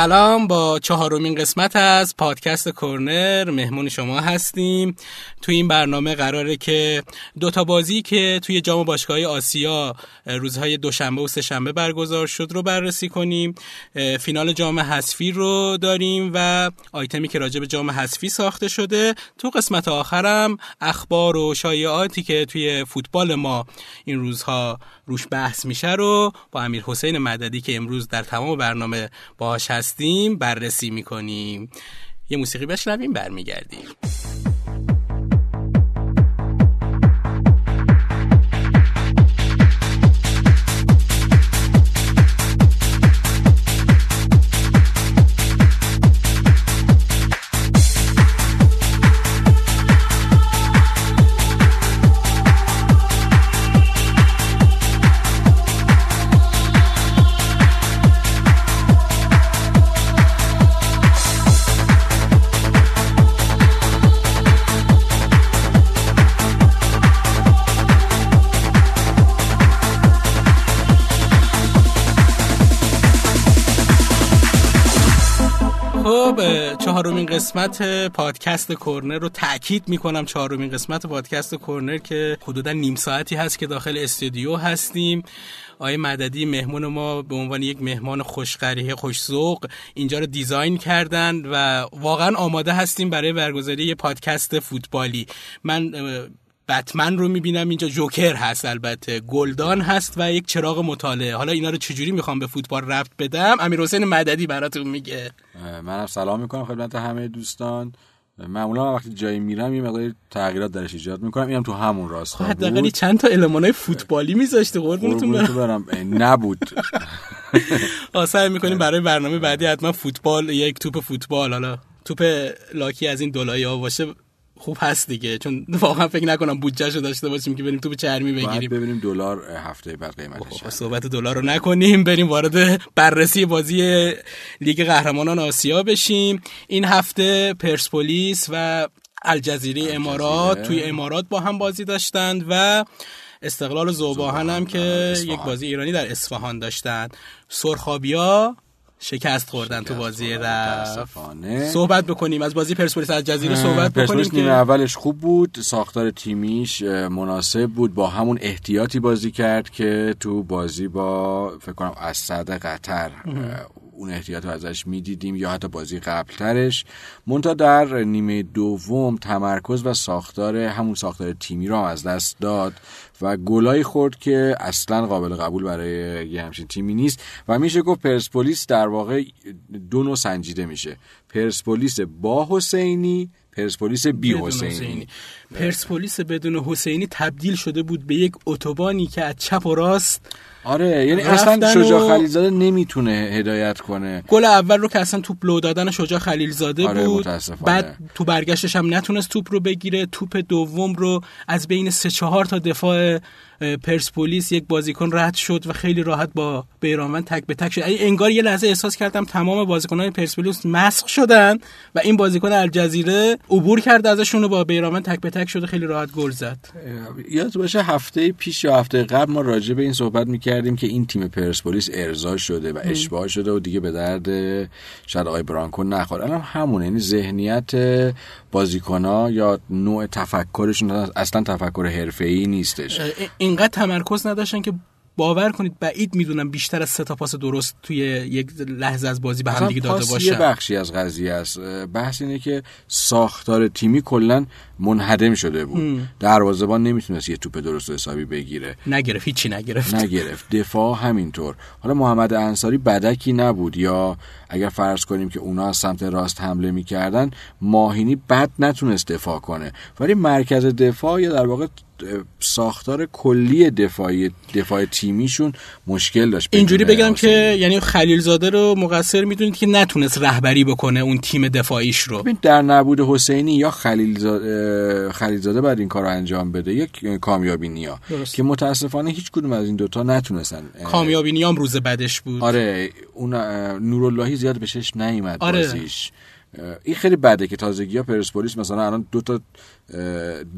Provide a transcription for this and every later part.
سلام با چهارمین قسمت از پادکست کورنر. مهمون شما هستیم. تو این برنامه قراره که دوتا بازی که توی جام باشگاه آسیا روزهای دوشنبه و سهشنبه برگزار شد رو بررسی کنیم. فینال جام حذفی رو داریم و آیتمی که راجع به جام حذفی ساخته شده. تو قسمت آخرم اخبار و شایعاتی که توی فوتبال ما این روزها روش بحث میشه رو با امیر حسین مددی که امروز در تمام برنامه باهاش هستیم بررسی می‌کنیم. یه موسیقی بشنویم برمیگردیم. قسمت پادکست کورنر رو تاکید می‌کنم. چهارمین قسمت پادکست کورنر که حدودا نیم ساعتی هست که داخل استودیو هستیم. آقای مددی مهمون ما به عنوان یک مهمان خوشقریه خوشذوق اینجا رو دیزاین کردن و واقعا آماده هستیم برای برگزاری یه پادکست فوتبالی. من بتمن رو می‌بینم. اینجا جوکر هست البته. گلدان هست و یک چراغ مطالعه. حالا اینا رو چجوری می‌خوام به فوتبال رفت بدم؟ امیر حسین مددی براتون میگه. منم سلام می‌کنم خدمت همه دوستان. معمولا وقتی جایی میرم یه مقدار تغییرات درش ایجاد می‌کنم. اینم تو همون راستا بود. حداقل چند تا المانای فوتبالی میذاشته قربونتون برم. برم. نبود. سعی می‌کنیم برای برنامه بعدی حتما فوتبال یک توپ فوتبال. حالا توپ لاکی از این دلایی ها باشه. خوب هست دیگه. چون واقعا فکر نکنم بودجهشو داشته باشیم که بریم توپ چرمی بگیریم. ببینیم دلار هفته بعد قیمتش صحبت دلار رو نکنیم. بریم وارد بررسی بازی لیگ قهرمانان آسیا بشیم. این هفته پرسپولیس و الجزیره امارات توی امارات با هم بازی داشتند و استقلال و زوباهن هم که یک بازی ایرانی در اصفهان داشتند. سرخابیا شکست خوردن تو بازی رفت. صحبت بکنیم از بازی پرسپولیس از جزیره صحبت بکنیم که نیمه اولش خوب بود ساختار تیمیش مناسب بود با همون احتیاطی بازی کرد که تو بازی با فکر کنم اسد قطر اون احتیاط رو ازش می‌دیدیم یا حتی بازی قبلترش. مونتا در نیمه دوم تمرکز و ساختار همون ساختار تیمی رو از دست داد و گلایی خورد که اصلا قابل قبول برای یه همچین تیمی نیست و میشه گفت پرسپولیس در واقع دو نوع سنجیده میشه. پرسپولیس با حسینی پرسپولیس بی حسینی. پرسپولیس بدون حسینی تبدیل شده بود به یک اتوبانی که از چپ و راست آره یعنی اصلا شجاع خلیلزاده نمی‌تونه هدایت کنه. گل اول رو که اصلا توپ لو دادن شجاع خلیلزاده آره بود. بعد تو برگشتش هم نتونست توپ رو بگیره. توپ دوم رو از بین سه چهار تا دفاع پرسپولیس یک بازیکن رد شد و خیلی راحت با بیرانوند تک به تک شد. انگار یه لحظه احساس کردم تمام بازیکنان پرسپولیس مسخ شدن و این بازیکن الجزیره عبور کرد ازشون و با بیرانوند تک به تک شده خیلی راحت گل زد. یاد باشه هفته پیش یا هفته قبل ما راجع به این صحبت می‌کردیم که این تیم پرسپولیس ارضا شده و اشباه شده و دیگه به درد شاید آقای برانکو نخوره. الان همونه یعنی ذهنیت بازیکن‌ها یا نوع تفکرشون اصلا تفکر حرفه‌ای نیستش. اینقدر تمرکز نداشتن که باور کنید بعید می‌دونم بیشتر از سه تا پاس درست توی یک لحظه از بازی به هم دیگه داده باشن یه بخشی از قضیه است. بحث اینه که ساختار تیمی کلا منهدم شده بود. دروازه‌بان نمی‌تونست یه توپ درست و حسابی بگیره. نگرفت هیچی نگرفت. نگرفت. دفاع همینطور. حالا محمد انصاری بدکی نبود یا اگر فرض کنیم که اونا از سمت راست حمله می‌کردن ماهینی بد نتونست دفاع کنه. ولی مرکز دفاع یا در واقع ساختار کلی دفاعی دفاع تیمیشون مشکل داشت اینجوری بگم. که یعنی خلیل زاده رو مقصر می‌دونید که نتونست رهبری بکنه اون تیم دفاعیش رو ببین در نبود حسینی یا خلیل زاده, خلیل زاده باید این کار رو انجام بده یک کامیابی نیا درست. که متاسفانه هیچ کدوم از این دوتا نتونستن کامیابی نیام روز بعدش بود آره اون نوراللهی زیاد بهش نیومد آره. بازیش این خیلی بده که تازگی ها پرسپولیس مثلا الان دو تا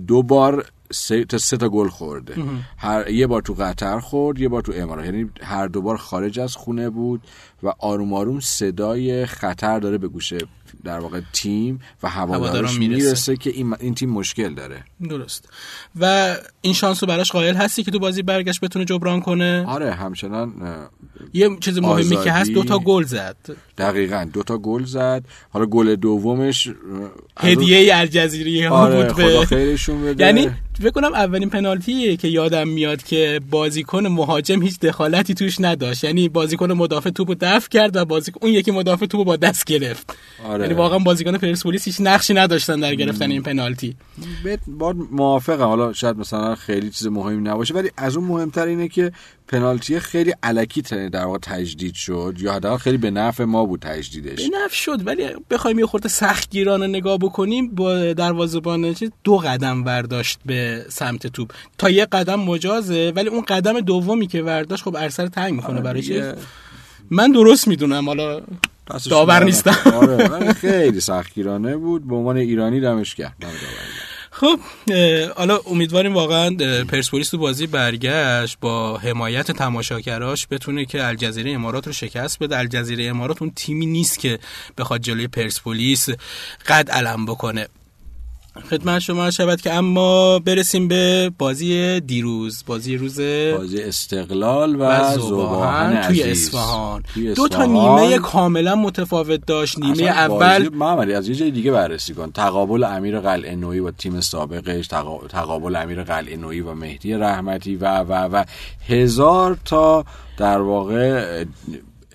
دو بار سه تا سه تا گل خورده. هر یه بار تو قطر خورد یه بار تو امارات یعنی هر دو بار خارج از خونه بود و آروم آروم صدای خطر داره به گوشه در واقع تیم و هوادارش می‌رسه. می‌رسه که این, این تیم مشکل داره. درست. و این شانس رو براش قائل هستی که تو بازی برگشت بتونه جبران کنه؟ آره همچنان یه چیز مهمی که هست. دوتا گل زد. دقیقا دوتا گل زد. حالا گل دومش هدیه الجزیره ها آره بود خدا به خیرشون بده. یعنی فکر کنم اولین پنالتیه که یادم میاد که بازیکن مهاجم هیچ دخالتی توش نداشت. یعنی بازیکن مدافع توپو دفع کرد و بازیکن اون یکی مدافع توپو با دست گرفت. آره. یعنی واقعا بازیکن پرسپولیس هیچ نقشی نداشتن در گرفتن این پنالتی. با موافقم. حالا شاید مثلا خیلی چیز مهمی نباشه ولی از اون مهمتر اینه که پنالتی خیلی علکی در واقع تجدید شد یا حداقل خیلی به نفع ما بود تجدیدش به نفع شد ولی بخوایم یه خورده سختگیرانه نگاه بکنیم با دروازه‌بان دو قدم برداشت به سمت توپ تا یه قدم مجازه ولی اون قدم دومی که برداشت خب ارسل تنگ می‌کنه برای چیز دیگه من درست می‌دونم حالا داور. نیستم. آره خیلی سختگیرانه بود به عنوان ایرانی دمش گرم. خب حالا امیدواریم واقعا پرسپولیس تو بازی برگشت با حمایت تماشاگراش بتونه که الجزیره امارات رو شکست بده. الجزیره امارات اون تیمی نیست که بخواد جلوی پرسپولیس قد علم بکنه. خدمت شما شود که اما برسیم به بازی دیروز بازی روز بازی استقلال و, و زباهن توی. اصفهان دو تا. نیمه کاملا متفاوت داشت نیمه اول بازی- محمدی از یه جای دیگه بررسی کن تقابل امیر قلعه نویی با تیم سابقش تقا- تقابل امیر قلعه نویی و مهدی رحمتی و و و هزار تا در واقع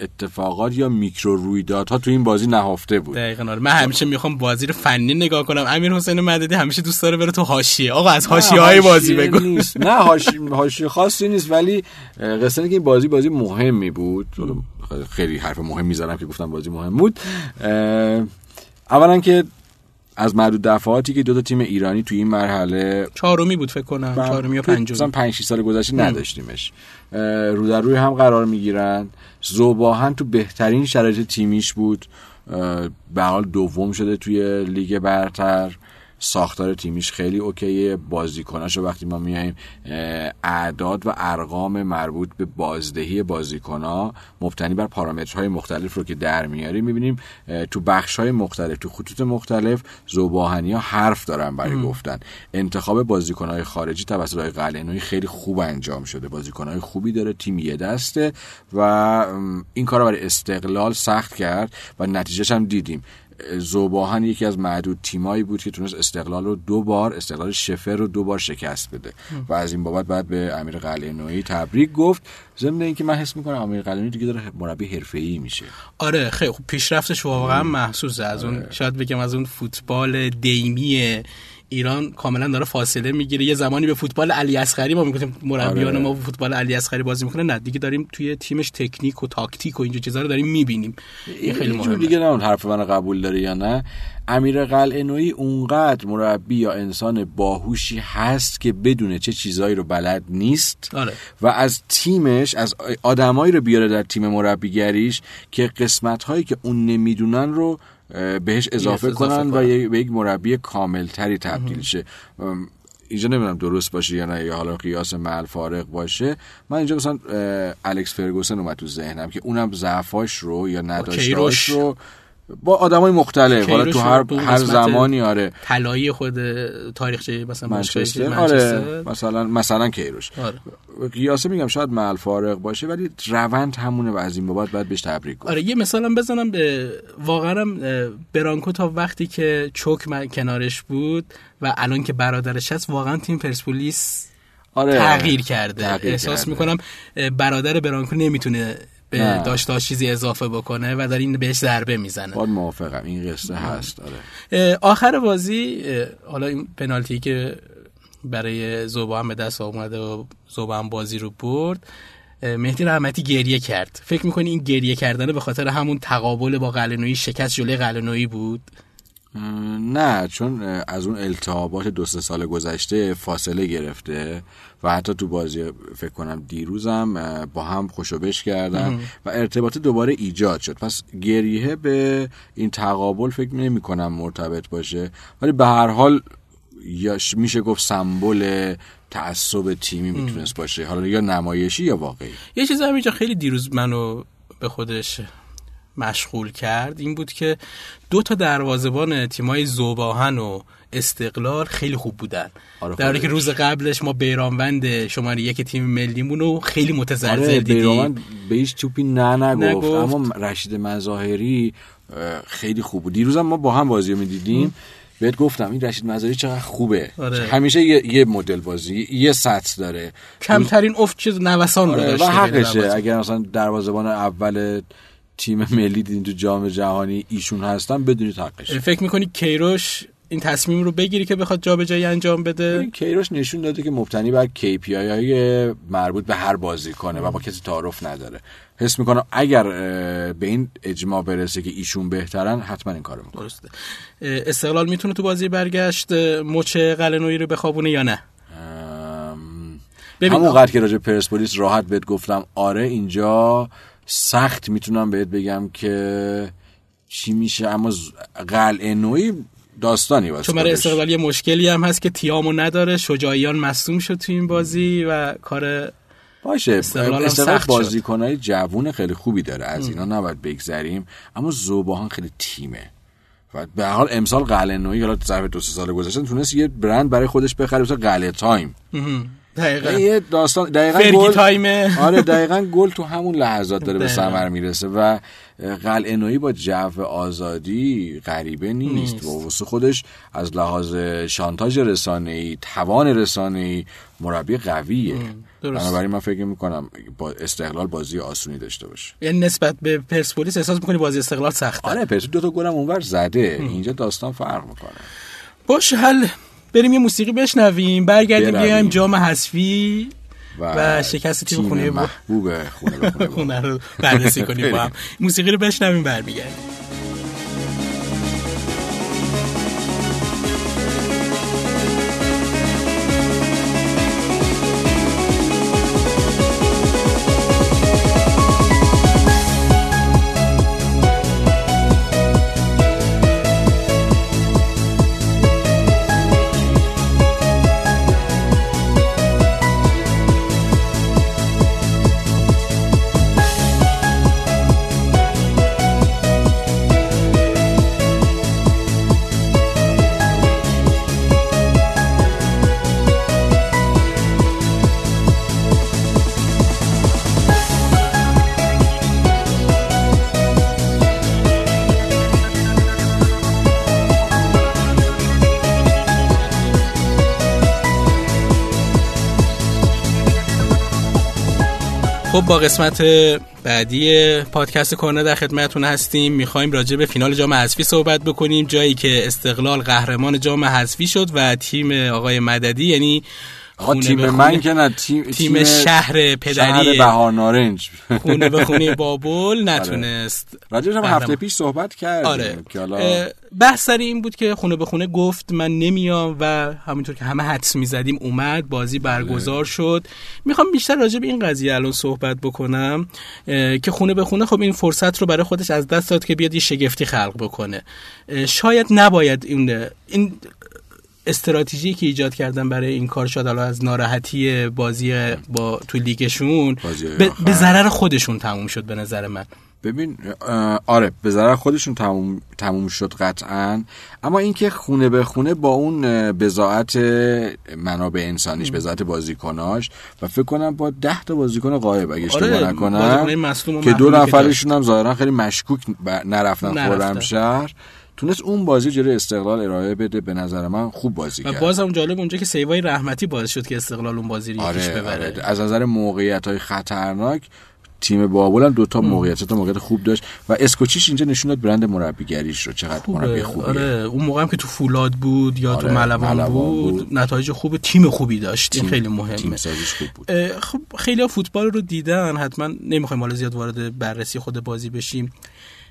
اتفاقات یا میکرو رویدادها تو این بازی نهفته بود. دقیقاً آره. من همیشه می‌خوام بازی رو فنی نگاه کنم. امیر حسین مددی همیشه دوست داره بره تو حاشیه. آقا از حاشیه های بازی بگو. نیست. نه حاشیه حاشیه خاصی نیست ولی قصه اینه که این بازی بازی مهمی بود. خیلی حرف مهم می‌ذارم که گفتم بازی مهم بود. اولا که از معدود دفعاتی که دو تا تیم ایرانی تو این مرحله چهارمی بود فکر کنم چهارمی یا توی پنجمی. مثلا 5 6 سال گذشته نداشتیمش. رو در روی هم قرار می‌گیرن. زوباهن تو بهترین شرایط تیمیش بود. به حال دوم شده توی لیگ برتر. ساختار تیمیش خیلی اوکیه. بازیکناشو وقتی ما میایم اه، اعداد و ارقام مربوط به بازدهی بازیکنها مبتنی بر پارامترهای مختلف رو که در میاریم می‌بینیم تو بخشهای مختلف تو خطوط مختلف زوباهنی ها حرف دارن برای گفتن. انتخاب بازیکنهای خارجی توسط آقای قلعه‌نویی خیلی خوب انجام شده. بازیکنهای خوبی داره تیم یه دسته و ام، این کار رو برای استقلال سخت کرد و نتیجهش هم دیدیم. زوباهن یکی از معدود تیمایی بود که تونست استقلال رو دو بار استقلال شفر رو دو بار شکست بده. و از این بابت بعد به امیر قلعه‌نویی تبریک گفت. ضمن اینکه من حس می‌کنم امیر قلعه‌نویی دیگه داره مربی حرفه‌ای میشه. آره خیلی خوب. پیشرفتش واقعا محسوسه از اون. شاید بگم از اون فوتبال دیمی ایران کاملا داره فاصله می‌گیره. یه زمانی به فوتبال علی اصغری ما می‌گفتیم مربیان آره. ما به فوتبال علی اصغری بازی می‌کنه نه دیگه داریم توی تیمش تکنیک و تاکتیک و اینجور چیزا رو داریم می‌بینیم. این خیلی مهمه. دیگه نه حرف من قبول داره یا نه؟ امیر قلعه‌نویی اونقدر مربی یا انسان باهوشی هست که بدونه چه چیزایی رو بلد نیست. آره. و از تیمش از آدمایی رو بیاره در تیم مربیگریش که قسمت هایی که اون نمی‌دونن رو بهش اضافه, اضافه کنن و به یک مربی کاملتری تبدیل شه. اینجا نمی‌دونم درست باشه یا نه یا حالا قیاس مل فارق باشه. من اینجا مثلا الکس فرگوسن اومد تو ذهنم که اونم ضعفاش رو یا نداشتهاش کیروش. رو با آدمای مختلف. حالا تو هر هر زمانی آره. طلایی خود تاریخچه مثلا منچستر آره. مثلا مثلا کیروش. آره. قیاسه میگم شاید مل فارق باشه ولی روند همونه و از این به بعد باید بهش تبریک گفت آره یه مثالم بزنم به واقعا برانکو تا وقتی که چوک من- کنارش بود و الان که برادرش هست واقعا تیم پرسپولیس آره. تغییر کرده. تغییر احساس کرده. می‌کنم برادر برانکو نمی‌تونه به نه. داشتاش چیزی اضافه بکنه و داره این بهش ضربه می‌زنه. باید موافقم. این قصه هست آره. آخر بازی حالا این پنالتی که برای زوبا هم به دست آمده و زوبا هم بازی رو برد مهدی رحمتی گریه کرد. فکر می‌کنی این گریه کردن به خاطر همون تقابل با قلنویی شکست جلوی قلنویی بود؟ نه چون از اون التهابات دو سه سال گذشته فاصله گرفته. و حتی تو بازی فکر کنم دیروزم با هم خوشوبش کردن و ارتباط دوباره ایجاد شد. پس گریه به این تقابل فکر نمی کنم مرتبط باشه. ولی به هر حال میشه گفت سمبل تعصب تیمی می‌تونست باشه. حالا یا نمایشی یا واقعی. یه چیز هم اینجا خیلی دیروز منو به خودش مشغول کرد این بود که دو تا دروازبان تیمای زوباهن و استقلال خیلی خوب بودن. آره، در حالی که. روز قبلش ما بیرانوند شماره یک تیم ملیمون رو خیلی متزلزل آره دیدیم. به هیچ توپی نه نگفت, نگفت. اما رشید مظاهری اه، خیلی خوب بود. دیروزم ما با هم بازی می‌دیدیم. بهت گفتم این رشید مظاهری چقدر خوبه. آره. همیشه یه, یه مدل بازی یه سطح داره. کمترین افت چیز نوسان آره، و حقشه. اگر مثلا دروازه‌بان اول تیم ملی دیدین تو جام جهانی ایشون هستن بدونید حقشه. فکر می‌کنی کیروش این تصمیم رو بگیری که بخواد جابجایی انجام بده؟ کیروش نشون داده که مبتنی بر KPI های مربوط به هر بازی کنه و با کسی تعارف نداره. حس می‌کنم اگر به این اجماع برسه که ایشون بهترن حتما این کارو می‌کنه. درسته. استقلال می‌تونه تو بازی برگشت مچ قلنویی رو بخوابونه یا نه؟ همونقدر که راجع پرسپولیس راحت بهت گفتم آره اینجا سخت می‌تونم بهت بگم که چی میشه اما قلعه نوعی داستانی واسه چون برای. استقلال یه مشکلی هم هست که تیامو نداره شجاعیان مصوم شد تو این بازی و کار باشه استقلال. بازیکنهای جوون خیلی خوبی داره از اینا نباید بگذریم اما زوباهان خیلی تیمه و به حال امسال قلعه نوعی حالا ظرف دو سه سال گذشته تونست یه برند برای خودش بخره مثل قلعه تایم دقیقا یه داستان دقیقا گل تایمه. آره دقیقا گل تو همون لحظات داره به. ثمر می‌رسه و قلعه نوعی با جو آزادی غریبه نیست, نیست. و واسه خودش از لحاظ شانتاژ رسانه‌ای توان رسانه‌ای مربی قویه. بنابراین من فکر می‌کنم با استقلال بازی آسونی داشته باشه. یعنی نسبت به پرسپولیس احساس می‌کنی بازی استقلال سخته؟ آره پس دو تا گلم اونور زده. اینجا داستان فرق می‌کنه. باش حل. بریم یه موسیقی بشنویم. برگردیم. بیایم جام حذفی. و شکست تیم خونه محبوب خونه. خونه رو بررسی کنیم با هم. موسیقی رو بشنویم برمیگردیم. خب با قسمت بعدی پادکست کورنر در خدمتتون هستیم. می‌خوایم راجع به فینال جام حذفی صحبت بکنیم جایی که استقلال قهرمان جام حذفی شد و تیم آقای مددی یعنی تیم من که نه تیم تیم شهر شهر پدری. بهار نارنج خونه به خونه بابل نتونست راجعش هم. هفته پیش صحبت کردیم آره. بحث سر این بود که خونه به خونه گفت من نمیام و همینطور که همه حدس می‌زدیم اومد بازی برگزار شد. می‌خوام بیشتر راجع به این قضیه الان صحبت بکنم که خونه به خونه خب این فرصت رو برای خودش از دست داد که بیاد یه شگفتی خلق بکنه. شاید نباید این این استراتژی که ایجاد کردن برای این کار شد حالا از ناراحتی بازی با تو لیگشون به, ضرر خودشون تموم شد به نظر من. ببین آره به ضرر خودشون تموم, تموم شد قطعا. اما اینکه خونه به خونه با اون بزاعت منابع انسانیش بزاعت بازیکناش و فکر کنم با ده تا بازیکن قایب اگه اشتباه آره نکنم که دو نفرشون هم ظاهرا خیلی مشکوک نرفتن خرمشهر تونست اون بازی جلوی استقلال ارائه بده به نظر من خوب بازی کرد و باز هم جالب اونجا که سیوای رحمتی باعث شد که استقلال اون بازی رو آره، ببره آره. از نظر موقعیت های خطرناک تیم بابول هم دو تا موقعیت تا موقعیت خوب داشت و اسکوچیش اینجا نشون داد برند مربیگریش رو چقدر خوبه. مربی خوبیه آره اون موقع هم که تو فولاد بود یا آره. تو ملوان, بود. بود نتایج خوب تیم خوبی داشت این خیلی مهمه تیم خوب بود خب خیلی فوتبال رو دیدن حتما نمی‌خوایم حالا زیاد وارد بررسی خود بازی بشیم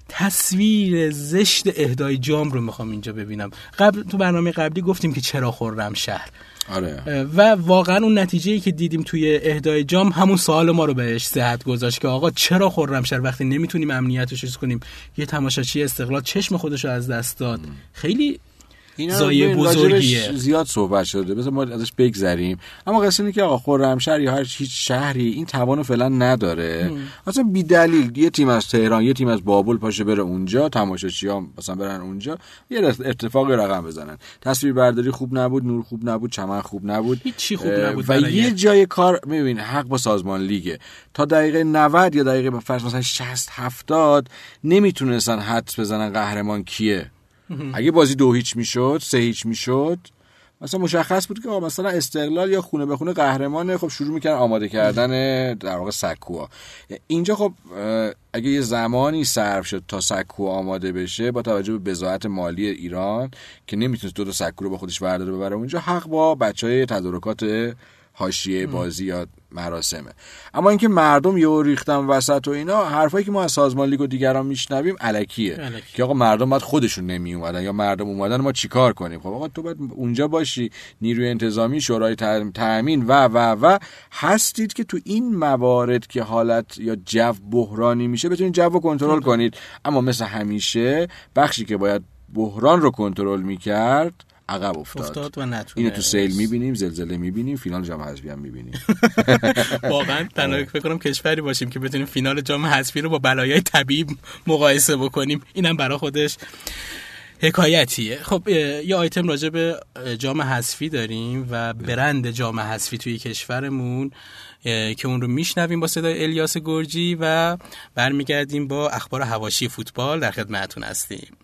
تصویر زشت اهدای جام رو می‌خوام اینجا ببینم. قبل تو برنامه قبلی گفتیم که چرا خورم شهر. آره. و واقعا اون نتیجه ای که دیدیم توی اهدای جام همون سوال ما رو بهش صحت گذاشت که آقا چرا خرمشهر وقتی نمی‌تونیم امنیتش رو کنیم یه تماشاچی استقلال چشم خودش رو از دست داد. خیلی زایه بزرگیه. زیاد صحبت شده. بذار ما ازش بگذریم. اما قصه اینه که آقا خرمشهر یا هر هیچ شهری این توانو فعلا نداره. اصلا بی دلیل. یه تیم از تهران یه تیم از بابل پاشه بره اونجا تماشاچی ها مثلا برن اونجا. یه اتفاقی رقم بزنن. تصویر برداری خوب نبود نور خوب نبود چمن خوب نبود. هیچی خوب نبود و یه جای کار میبین حق با سازمان لیگه. تا دقیقه 90 یا دقیقه فرض مثلا 60 70 نمی‌تونستن حدس بزنن قهرمان کیه. اگه بازی دو هیچ می‌شد سه هیچ می‌شد مثلا مشخص بود که مثلا استقلال یا خونه به خونه قهرمانه. خب شروع می‌کنن آماده کردن در واقع سکوها. اینجا خب اگه یه زمانی صرف شد تا سکو آماده بشه با توجه به بزاعت مالی ایران که نمی‌تونست دو تا سکو رو با خودش برداره ببره اونجا حق با بچه های تدارکات حاشیه بازی یا مراسمه. اما اینکه مردم یه ریختن وسط و اینا حرفایی که ما از سازمان لیگ و دیگران میشنویم الکیه که آقا مردم باید خودشون نمی اومدن یا مردم اومدن ما چیکار کنیم؟ خب آقا تو باید اونجا باشی نیروی انتظامی شورای تامین و و و هستید که تو این موارد که حالت یا جو بحرانی میشه بتونید جو رو کنترل کنید. اما مثل همیشه بخشی که باید بحران رو کنترل می‌کرد عقب افتاد, افتاد و نتونه اینو تو سیل می‌بینیم زلزله می‌بینیم فینال جام حذفی هم می‌بینیم. واقعا تنها فکر کنم کشوری باشیم که بتونیم فینال جام حذفی رو با بلایای طبیب مقایسه بکنیم. اینم برای خودش حکایتیه. خب یه آیتم راجع به جام حذفی داریم و برند جام حذفی توی کشورمون که اون رو میشنویم با صدای الیاس گرجی و برمیگردیم با اخبار هواشی فوتبال. در خدمتتون هستیم.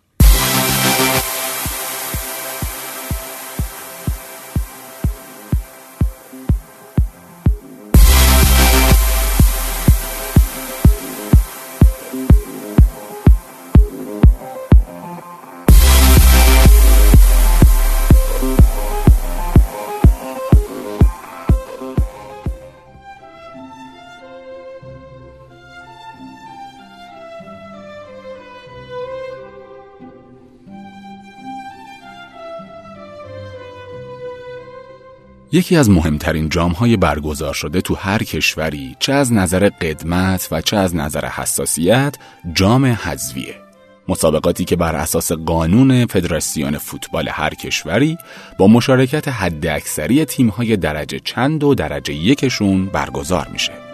یکی از مهمترین های برگزار شده تو هر کشوری چه از نظر قدمت و چه از نظر حساسیت جام حذویه مسابقاتی که بر اساس قانون فدراسیون فوتبال هر کشوری با مشارکت حداکثری تیم‌های درجه چند و درجه یکشون برگزار میشه.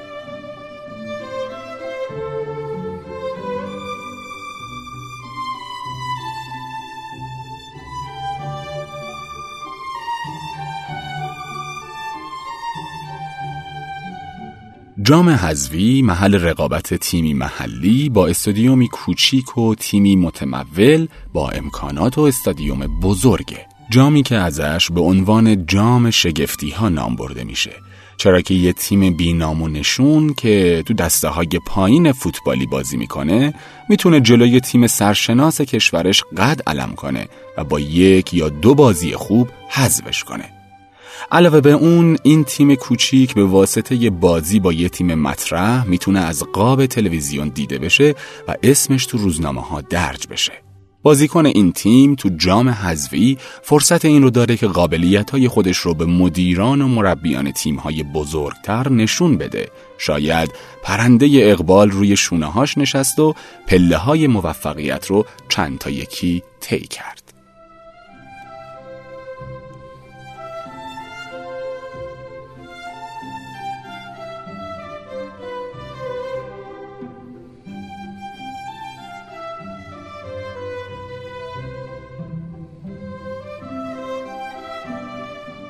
جام حذوی محل رقابت تیمی محلی با استادیومی کوچیک و تیمی متمول با امکانات و استادیوم بزرگه جامی که ازش به عنوان جام شگفتی ها نام برده میشه. چرا که یه تیم بینام و نشون که تو دسته های پایین فوتبالی بازی می‌کنه می‌تونه جلوی تیم سرشناس کشورش قد علم کنه و با یک یا دو بازی خوب حذفش کنه. علاوه به اون این تیم کوچیک به واسطه بازی با یه تیم مطرح می‌تونه از قاب تلویزیون دیده بشه و اسمش تو روزنامه ها درج بشه. بازیکن این تیم تو جام حذفی فرصت این رو داره که قابلیت های خودش رو به مدیران و مربیان تیم های بزرگتر نشون بده. شاید پرنده اقبال روی شونه هاش نشست و پله های موفقیت رو چند تا یکی طی کرد.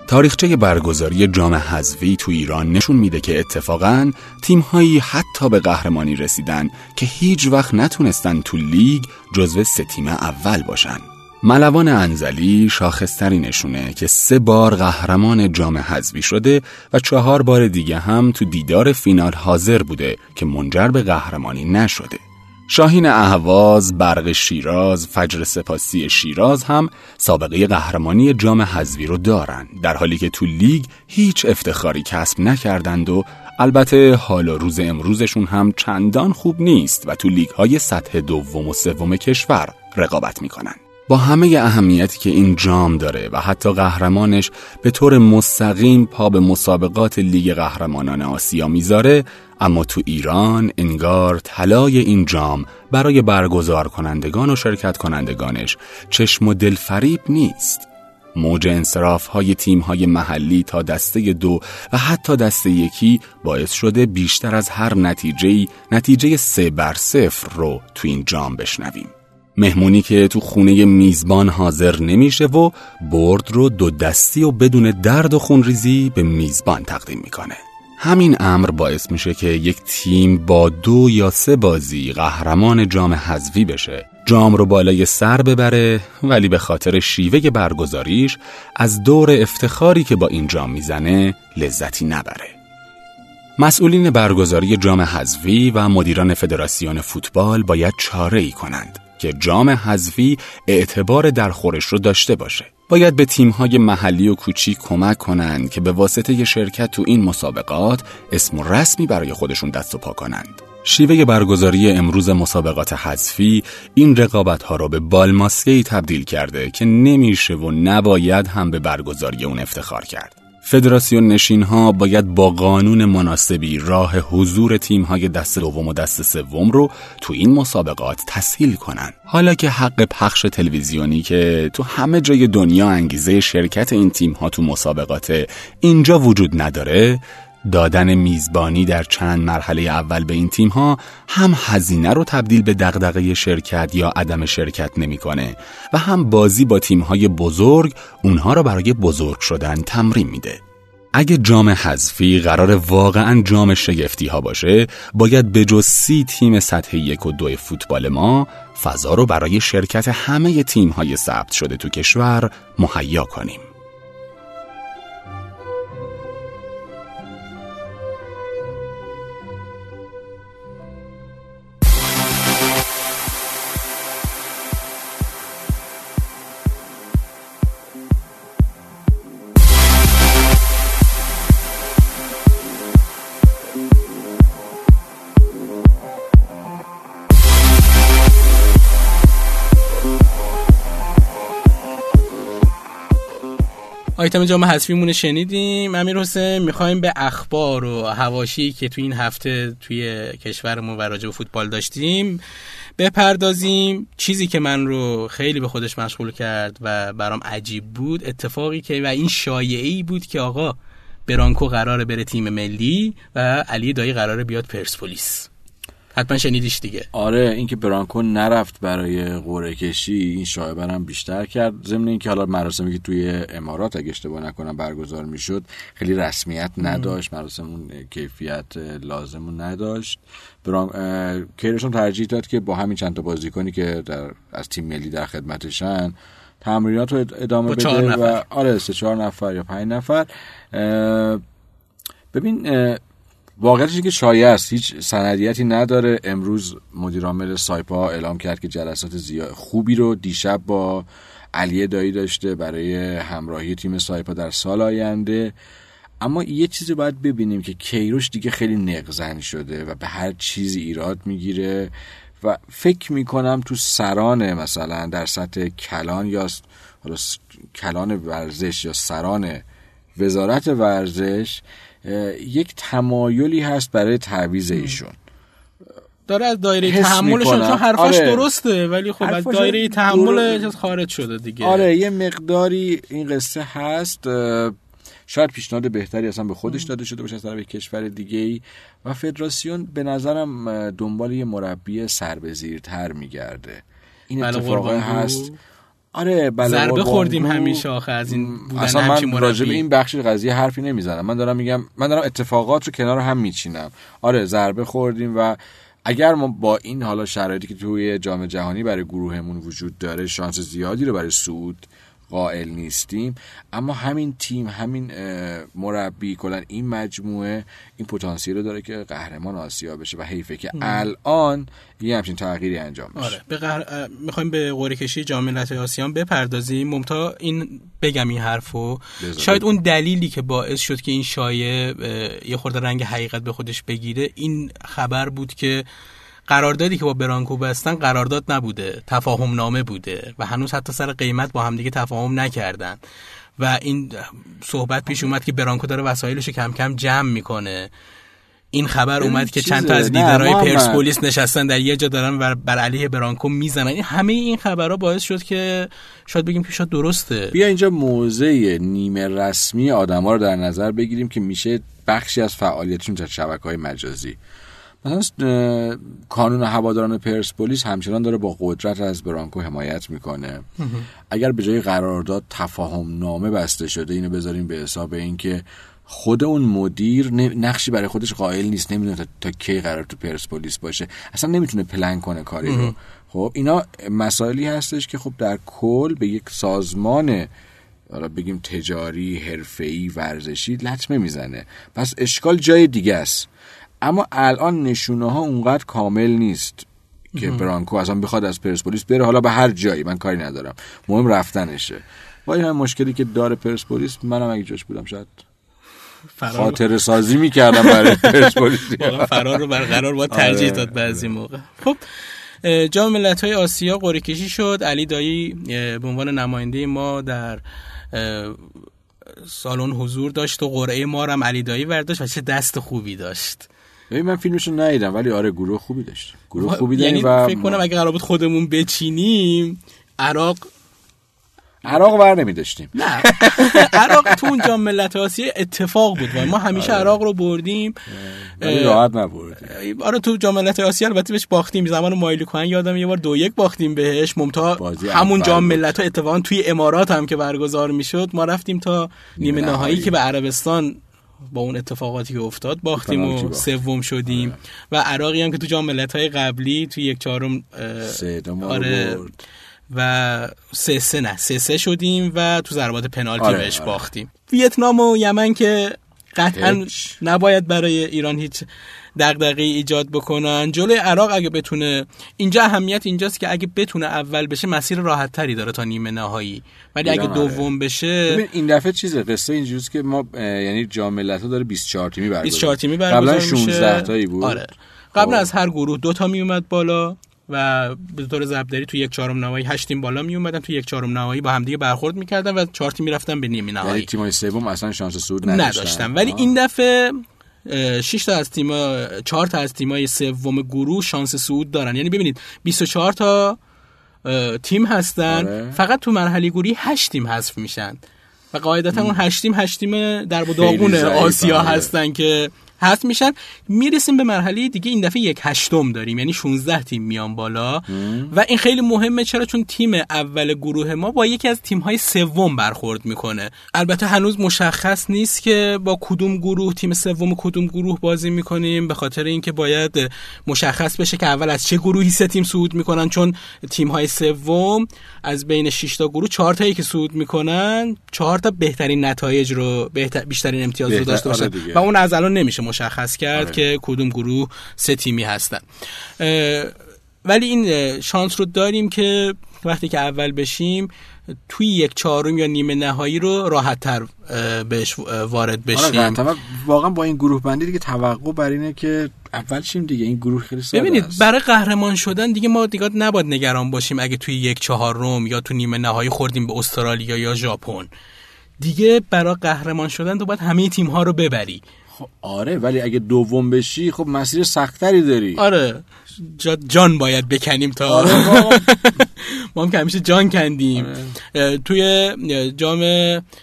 تاریخچه برگزاری جام حذفی تو ایران نشون میده که اتفاقا تیمهایی حتی به قهرمانی رسیدن که هیچ وقت نتونستن تو لیگ جزو سه تیم اول باشن. ملوان انزلی شاخصتری نشونه که سه بار قهرمان جام حذفی شده و چهار بار دیگه هم تو دیدار فینال حاضر بوده که منجر به قهرمانی نشده. شاهین اهواز، برق شیراز، فجر سپاسی شیراز هم سابقه قهرمانی جام حذفی رو دارن در حالی که تو لیگ هیچ افتخاری کسب نکردند و البته حال و روز امروزشون هم چندان خوب نیست و تو لیگ های سطح دوم و سوم کشور رقابت می‌کنن. با همه اهمیتی که این جام داره و حتی قهرمانش به طور مستقیم پا به مسابقات لیگ قهرمانان آسیا می‌ذاره اما تو ایران انگار طلای این جام برای برگزار کنندگان و شرکت کنندگانش چشم و دل فریب نیست. موج انصراف های تیم های محلی تا دسته دو و حتی دسته یکی باعث شده بیشتر از هر نتیجه نتیجه سه بر صفر رو تو این جام بشنویم. مهمونی که تو خونه میزبان حاضر نمیشه و برد رو دو دستی و بدون درد و خونریزی به میزبان تقدیم می‌کنه. همین امر باعث میشه که یک تیم با دو یا سه بازی قهرمان جام حذفی بشه. جام رو بالای سر ببره ولی به خاطر شیوه برگزاریش از دور افتخاری که با این جام می‌زنه لذتی نبره. مسئولین برگزاری جام حذفی و مدیران فدراسیون فوتبال باید چاره ای کنند. که جام حذفی اعتبار در خورش رو داشته باشه باید به تیم‌های محلی و کوچیک کمک کنند که به واسطه شرکت تو این مسابقات اسم و رسمی برای خودشون دست و پا کنند. شیوه برگزاری امروز مسابقات حذفی این رقابت ها را به بالماسکهی تبدیل کرده که نمیشه و نباید هم به برگزاری اون افتخار کرد. فدراسیون نشین ها باید با قانون مناسبی راه حضور تیم های دست دوم و دست سوم رو تو این مسابقات تسهیل کنن. حالا که حق پخش تلویزیونی که تو همه جای دنیا انگیزه شرکت این تیم ها تو مسابقات اینجا وجود نداره دادن میزبانی در چند مرحله اول به این تیم ها هم هزینه رو تبدیل به دغدغه شرکت یا عدم شرکت نمی‌کنه و هم بازی با تیم های بزرگ اونها را برای بزرگ شدن تمرین میده. اگه جام حذفی قرار واقعا جام شگفتی ها باشه باید به جز سی تیم سطح یک و دو فوتبال ما فضا رو برای شرکت همه تیم های ثبت شده تو کشور مهیا کنیم آیتم جام حذفیمون شنیدیم. امیر حسین می‌خوایم به اخبار و هواشی که توی این هفته توی کشورمون و راجع فوتبال داشتیم بپردازیم. چیزی که من رو خیلی به خودش مشغول کرد و برام عجیب بود اتفاقی که و این شایعی بود که آقا برانکو قراره بره تیم ملی و علی دایی قراره بیاد پرسپولیس. حتما شنیدیش دیگه. آره اینکه برانکو نرفت برای قرعه کشی این شایعه هم بیشتر کرد. ضمن اینکه حالا مراسمی که توی امارات اگه اشتباه نکنم برگزار می‌شد خیلی رسمیت نداشت. مراسم اون کیفیت لازم نداشت. بران... کیرشون ترجیح داد که با همین چند تا بازیکنی که در از تیم ملی در خدمتشن تمرینات رو ادامه بده و آره سه چهار نفر یا پنج نفر. ببین واقعیتش که شایع است. هیچ سندیتی نداره. امروز مدیر عامل سایپا اعلام کرد که جلسات زیاد خوبی رو دیشب با علی دایی داشته برای همراهی تیم سایپا در سال آینده. اما یه چیزی باید ببینیم که کیروش دیگه خیلی نقزن شده و به هر چیزی ایراد می‌گیره و فکر می‌کنم تو سران مثلا در سطح کلان یا کلان ورزش یا سران وزارت ورزش یک تمایلی هست برای تعویز ایشون. داره از دایره تحملشون چون حرفش آره. درسته ولی خب از دایره تحمل خارج شده دیگه. آره یه مقداری این قصه هست شاید پیشنهاد بهتری اصلا به خودش داده شده باشه از طرف کشور دیگه ای و فدراسیون به نظرم دنبال یه مربی سربزیرتر میگرده. این بله، اتفاق هست. آره بله ضربه خوردیم همیشه آخه از این بودن اصلا من راجع به این بخش قضیه حرفی نمی‌زنم. من دارم میگم من دارم اتفاقات رو کنار هم میچینم. آره ضربه خوردیم و اگر ما با این حالا شرایطی که توی جام جهانی برای گروهمون وجود داره شانس زیادی رو برای صعود قائل نیستیم. اما همین تیم همین مربی کلا این مجموعه این پتانسیل رو داره که قهرمان آسیا بشه و حیفه که الان یه همچین تغییری انجام بشه. آره. به قهر... می‌خوایم به قرعه کشی جام ملت‌های آسیا بپردازیم. ممتا این بگم این حرفو. شاید اون دلیلی که باعث شد که این شایعه یه خورده رنگ حقیقت به خودش بگیره این خبر بود که قراردادی که با برانکو بستن قرارداد نبوده تفاهم نامه بوده و هنوز حتی سر قیمت با همدیگه تفاهم نکردن و این صحبت پیش اومد که برانکو داره وسایلش رو کم کم جمع می‌کنه این خبر اومد که. چند تا از لیدرهای. پرسپولیس نشستن در یه جا دارن بر, بر علیه برانکو می‌زنن این همه این خبرها باعث شد که شاید بگیم که شاید درسته بیا اینجا موضع نیمه رسمی آدما رو در نظر بگیریم که میشه بخشی از فعالیتشون در شبکه های مجازی مثلا کانون هواداران پرسپولیس همچنان داره با قدرت از برانکو حمایت می‌کنه. اگر به جای قرارداد تفاهم نامه بسته شده اینو بذاریم به حساب اینکه خود اون مدیر نقشی برای خودش قائل نیست نمی‌دونه تا, تا کی قرار تو پرسپولیس باشه. اصلا نمی‌تونه پلن کنه کاری رو. خب اینا مسائلی هستش که خب در کل به یک سازمان حالا بگیم تجاری حرفه‌ای ورزشی لطمه می‌زنه. پس اشکال جای دیگه است. اما الان نشونه ها اونقدر کامل نیست که برانکو اصلا بخواد از پرسپولیس بره. حالا به هر جایی من کاری ندارم. مهم رفتنشه. با این هم مشکلی که داره پرسپولیس منم اگه جاش بودم شاید فرار خاطر سازی می‌کردم برای پرسپولیس. فرار رو برقرار با ترجیح آره. داد بعضی موقع. خب جام ملت‌های آسیا قرعه کشی شد. علی دایی به عنوان نماینده ما در سالن حضور داشت و قرعه ما هم علی دایی برداشت و چه دست خوبی داشت. ببین من فیلمشو ندیدم ولی آره گروه خوبی داشت گروه خوبی داریم یعنی و فکر کنم اگه قرار بود خودمون بچینیم عراق عراق ور نمیداشتیم نه. عراق تو اون جام ملت آسیا اتفاق بود ما همیشه عراق رو بردیم. ولی اه، راحت نبردیم. آره تو جام ملت آسیا البته بهش باختیم. زمان مایلی کوهن یادم یه بار دو یک باختیم بهش. ممتا همون جام. ملت ها اتفاقا توی امارات هم که برگزار می‌شد ما رفتیم تا نیمه نهایی. که به عربستان با اون اتفاقاتی که افتاد باختیم و. سوم شدیم و عراقی هم که تو جام ملت های قبلی توی یک چهارم آره برد. و سه سه نه سه سه شدیم و تو ضربات پنالتی آره، بهش آره. باختیم ویتنام و یمن که قطعا. نباید برای ایران هیچ دغدغه ایجاد بکنن. جلوی عراق اگه بتونه اینجا اهمیت اینجاست که اگه بتونه اول بشه مسیر راحت تری داره تا نیمه نهایی. ولی اگه آره. دوم بشه این دفعه چیزه قصه اینجوریه که ما یعنی جام ملت‌ها داره 24 تیمی برگزار 24 تیمی قبلا برگزار 16 میشه تایی بود. آره. قبل خب. از هر گروه دو تا می اومد بالا و به طور ضربدری تو یک چهارم نهایی هشت تیم بالا می اومدن. تو یک چهارم نهایی با همدیگه برخورد می‌کردن و چهار تیم می‌رفتن به نیمه یعنی نهایی تیم‌های سوم اصلا شانس صعود نداشتن. نداشتن. ولی آه. این دفعه 6 تا از تیم‌ها 4 تا از تیم‌های سوم گروه شانس صعود دارن یعنی ببینید 24 تا تیم هستن آره. فقط تو مرحله گروهی 8 تیم حذف میشن و قاعدتا اون 8 تیم 8 تیم در داغون آسیا آره. هستن که حذف میشن می‌رسیم به مرحله دیگه این دفعه یک هشتم داریم. یعنی 16 تیم میان بالا. و این خیلی مهمه چرا؟ چون تیم اول گروه ما با یکی از تیم های سوم برخورد می‌کنه. البته هنوز مشخص نیست که با کدوم گروه تیم سوم کدوم گروه بازی می‌کنیم. به خاطر اینکه باید مشخص بشه که اول از چه گروهی سه تیم صعود می‌کنن. چون تیم های سوم از بین 6 تا گروه 4 تایی که صعود می‌کنن 4 تا بهترین نتایج رو بهتر بیشترین امتیاز رو داشته آره باشن. و اون از الان نمیشه مشخص کرد آره. که کدوم گروه سه تیمی هستن. ولی این شانس رو داریم که وقتی که اول بشیم توی یک چهارم یا نیمه نهایی رو راحت تر بهش وارد آره بشیم. واقعا با این گروه بندی دیگه توقع بر اینه که اول شیم دیگه. این گروه خیلی ساده ببینید است. برای قهرمان شدن دیگه ما دیگه نباید نگران باشیم اگه توی یک چهارم یا تو نیمه نهایی خوردیم به استرالیا یا ژاپن. دیگه برای قهرمان شدن تو باید همه تیم ها رو ببری. خب آره ولی اگه دوم بشی خب مسیر سختری داری. آره جا جان باید بکنیم تا آره، ما- هم که همیشه جان کندیم. آره. توی جام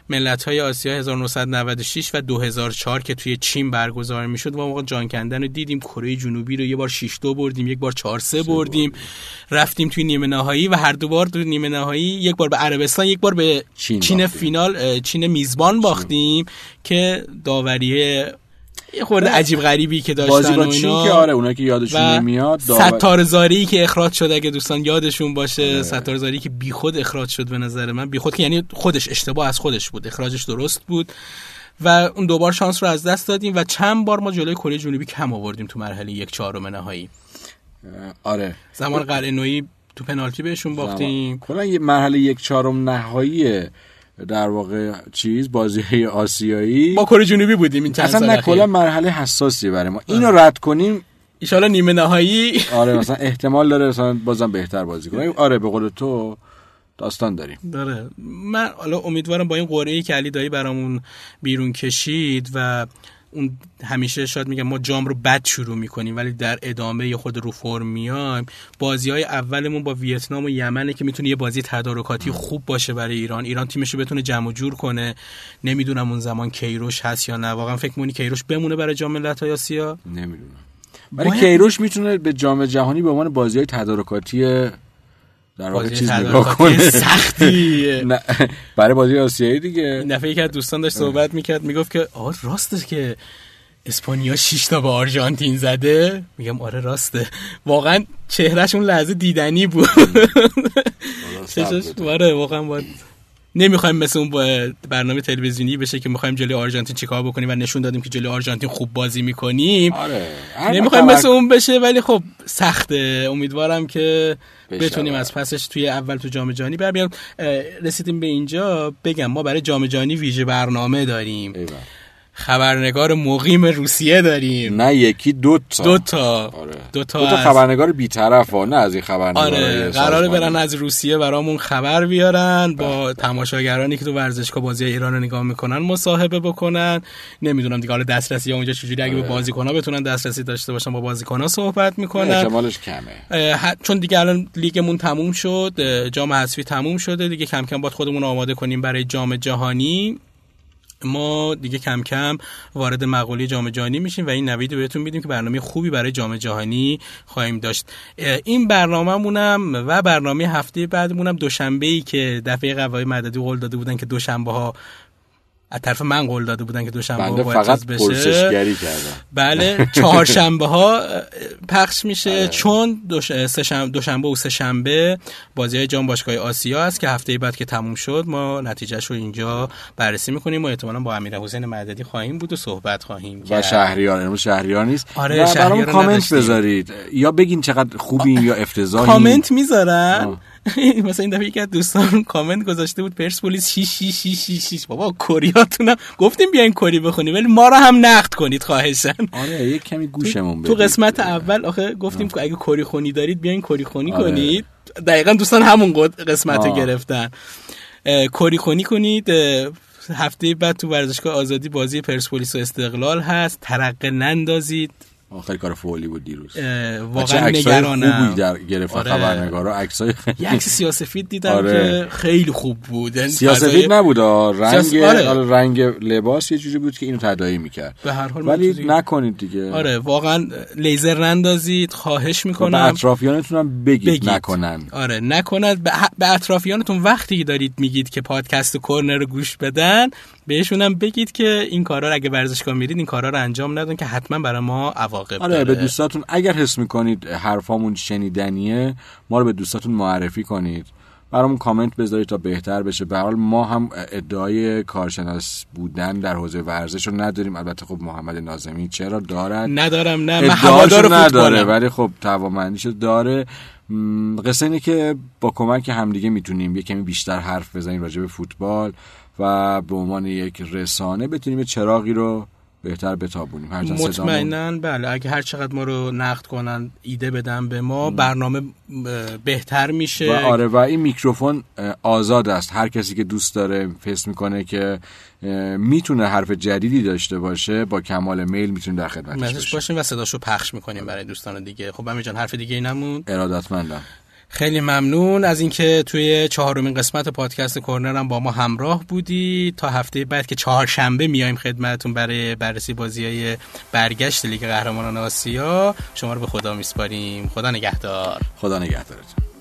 ملت های آسیا 1996 و 2004 که توی چین برگزار می‌شد ما موقع جان کندن رو دیدیم. کره جنوبی رو یه بار 6 2 بردیم یک بار 4 3 بردیم. رفتیم توی نیمه نهایی و هر دو بار توی نیمه نهایی یک بار به عربستان یک بار به چین چین. فینال چین میزبان باختیم که داوریه یه خورده عجیب غریبی که داشتن بازی با چین. که آره اونا که یادشون نمیاد داور- ستار زاری که اخراج شد اگه دوستان یادشون باشه آره. ستار زاری که بیخود اخراج شد به نظر من. بیخود که یعنی خودش اشتباه از خودش بود. اخراجش درست بود. و اون دوبار شانس رو از دست دادیم و چند بار ما جلوی کره جنوبی کم آوردیم تو مرحله یک چهارم نهایی. آره. زمان قلعه نویی تو پنالتی بهشون باختیم. کلا یه مرحله یک چهارم نهایی در واقع چیز بازی آسیایی. ما کره جنوبی بودیم این چند اصلا. کلا مرحله حساسی برای ما. اینو رد کنیم. ایشالا نیمه نهایی. آره مثلا احتمال داره مثلا بازم بهتر بازی کنیم. آره به قول تو داستان داریم. داره. من حالا امیدوارم با این قرعه که علی دایی برامون بیرون کشید و اون همیشه شاید میگم ما جام رو بد شروع می‌کنیم ولی در ادامه یه خود رو فرم میایم. بازی های اولمون با ویتنام و یمنه که می‌تونه یه بازی تدارکاتی خوب باشه برای ایران. ایران تیمش رو بتونه جمع و جور کنه. نمی‌دونم اون زمان کیروش هست یا نه. واقعا فکر مونی کیروش بمونه برای جام ملت‌های آسیا؟ نمی‌دونم. ولی باید- کیروش می‌تونه به جام جهانی به عنوان بازی های تدارکاتی در واقع چیز نگاه کنه سختی. برای بازی آسیایی دیگه. دفعه یکی از دوستان داشت صحبت می‌کرد می‌گفت که آه راسته که اسپانیا 6 تا به آرژانتین زده. میگم آره راسته. واقعا چهرهش اون لحظه دیدنی بود. چشاش آره واقعا باید نمی‌خوایم مثل اون برنامه تلویزیونی بشه که می‌خوایم جلوی آرژانتین چیکار بکنیم و نشون دادیم که جلوی آرژانتین خوب بازی می‌کنیم. آره نمی‌خوایم مثل اون بشه ولی خب سخته. امیدوارم که بتونیم آره. از پسش توی اول تو جام جهانی بر رسیدیم به اینجا. بگم ما برای جام جهانی ویژه برنامه داریم. ایول. خبرنگار مقیم روسیه داریم. نه یکی دو تا. دو تا. آره. دو تا, دو تا از- خبرنگار بی‌طرف ها نه از این خبرنگار آره قراره برن از روسیه برامون خبر بیارن با تماشاگرانی که تو ورزشگاه بازی ایران رو نگاه می‌کنن مصاحبه بکنن. نمی‌دونم دیگه حالا دسترسی اونجا چجوری اگه به آره. بازیکن‌ها بتونن دسترسی داشته باشن با بازیکن‌ها صحبت می‌کنن. احتمالش کمه. ح- چون دیگه الان لیگمون تموم شد جام حذفی تموم شده دیگه کم کم باید خودمون آماده کنیم برای جام جهانی. ما دیگه کم کم وارد مقوله جام جهانی میشیم و این نوید رو بهتون میدیم که برنامه خوبی برای جام جهانی خواهیم داشت. این برنامه‌مونم و برنامه هفته بعدمونم دوشنبه ای که دفعه قوای مددی قول داده بودن که دوشنبه ها از طرف من قول داده بودن که دوشنبه باید فقط بشه پرسشگری کردم بله چهارشنبه ها پخش میشه آره. چون دوش- دوشنبه و سهشنبه بازی های جام باشگاه آسیا است که هفته بعد که تموم شد ما نتیجهش رو اینجا بررسی می‌کنیم و احتمالا با امیر حسین مددی خواهیم بود و صحبت خواهیم و کرد. شهریار امروز شهریار نیست آره، و شهریار کامنت. بذارید یا بگین چقدر خوبیم یا افتضاحیم کامنت می‌ذارن آه. مثلا این دفعه یکی از دوستان کامنت گذاشته بود پرسپولیس 6 6 6 6 6 بابا کوریاتونم گفتیم بیاین کری بخونیم ولی ما رو هم نقد کنید خواهشن آره یک کمی گوشمون تو. قسمت اول آخه گفتیم که اگه کری خونی دارید بیاین کری خونی آره. کنید. دقیقا دوستان همون قسمت رو. گرفتن. کری خونی کنید. هفته بعد تو ورزشگاه آزادی بازی پرسپولیس و استقلال هست. ترقه نندازید. آخر کار فولی بود دیروز واقعا نگرانم خوبی در گرفت آره. خبرنگارا عکسای یه عکس سیاسفید دیدم آره. که خیلی خوب بود یعنی فضای- سیاسفید نبود. رنگ سیاس- آره. رنگ لباس یه جوری بود که اینو تداعی می‌کرد به هر حال ولی چیزی- نکنید دیگه آره واقعا لیزر نندازید خواهش به می‌کنم اطرافیانتون هم بگید, بگید. نکنن آره نکنند به, به اطرافیانتون وقتی دارید میگید که پادکست کورنر رو گوش بدن بهشون هم بگید که این کارا رو اگه ورزشگاه میرید این کارا رو انجام ندن که حتما برای ما عواقب آره داره. به دوستاتون اگر حس می‌کنید حرفامون شنیدنیه ما رو به دوستاتون معرفی کنید. برامون کامنت بذارید تا بهتر بشه. به حال ما هم ادعای کارشناس بودن در حوزه ورزش رو نداریم. البته خب محمد نازمی چرا دارد؟ ندارم نه من نداره ولی خب توامندیشو داره. قصه اینه که با کمک همدیگه می‌تونیم یه کمی بیشتر حرف بزنیم راجع به فوتبال. و به عنوان یک رسانه بتونیم چراغی رو بهتر بتابونیم. مطمئنا بله اگه هر چقدر ما رو نقد کنن ایده بدن به ما برنامه بهتر میشه. و آره و این میکروفون آزاد است. هر کسی که دوست داره حس می‌کنه که می‌تونه حرف جدیدی داشته باشه با کمال میل می‌تونیم در خدمتش باشیم. و صداشو پخش می‌کنیم برای دوستان دیگه. خب همین جان حرف دیگه ای نمون ارادتمندم. خیلی ممنون از اینکه توی چهارمین قسمت پادکست کورنر با ما همراه بودی. تا هفته بعد که چهارشنبه میایم خدمتتون برای بررسی بازی های برگشت لیگ قهرمانان آسیا. شما رو به خدا میسپاریم. خدا نگهدار. خدا نگهدارتون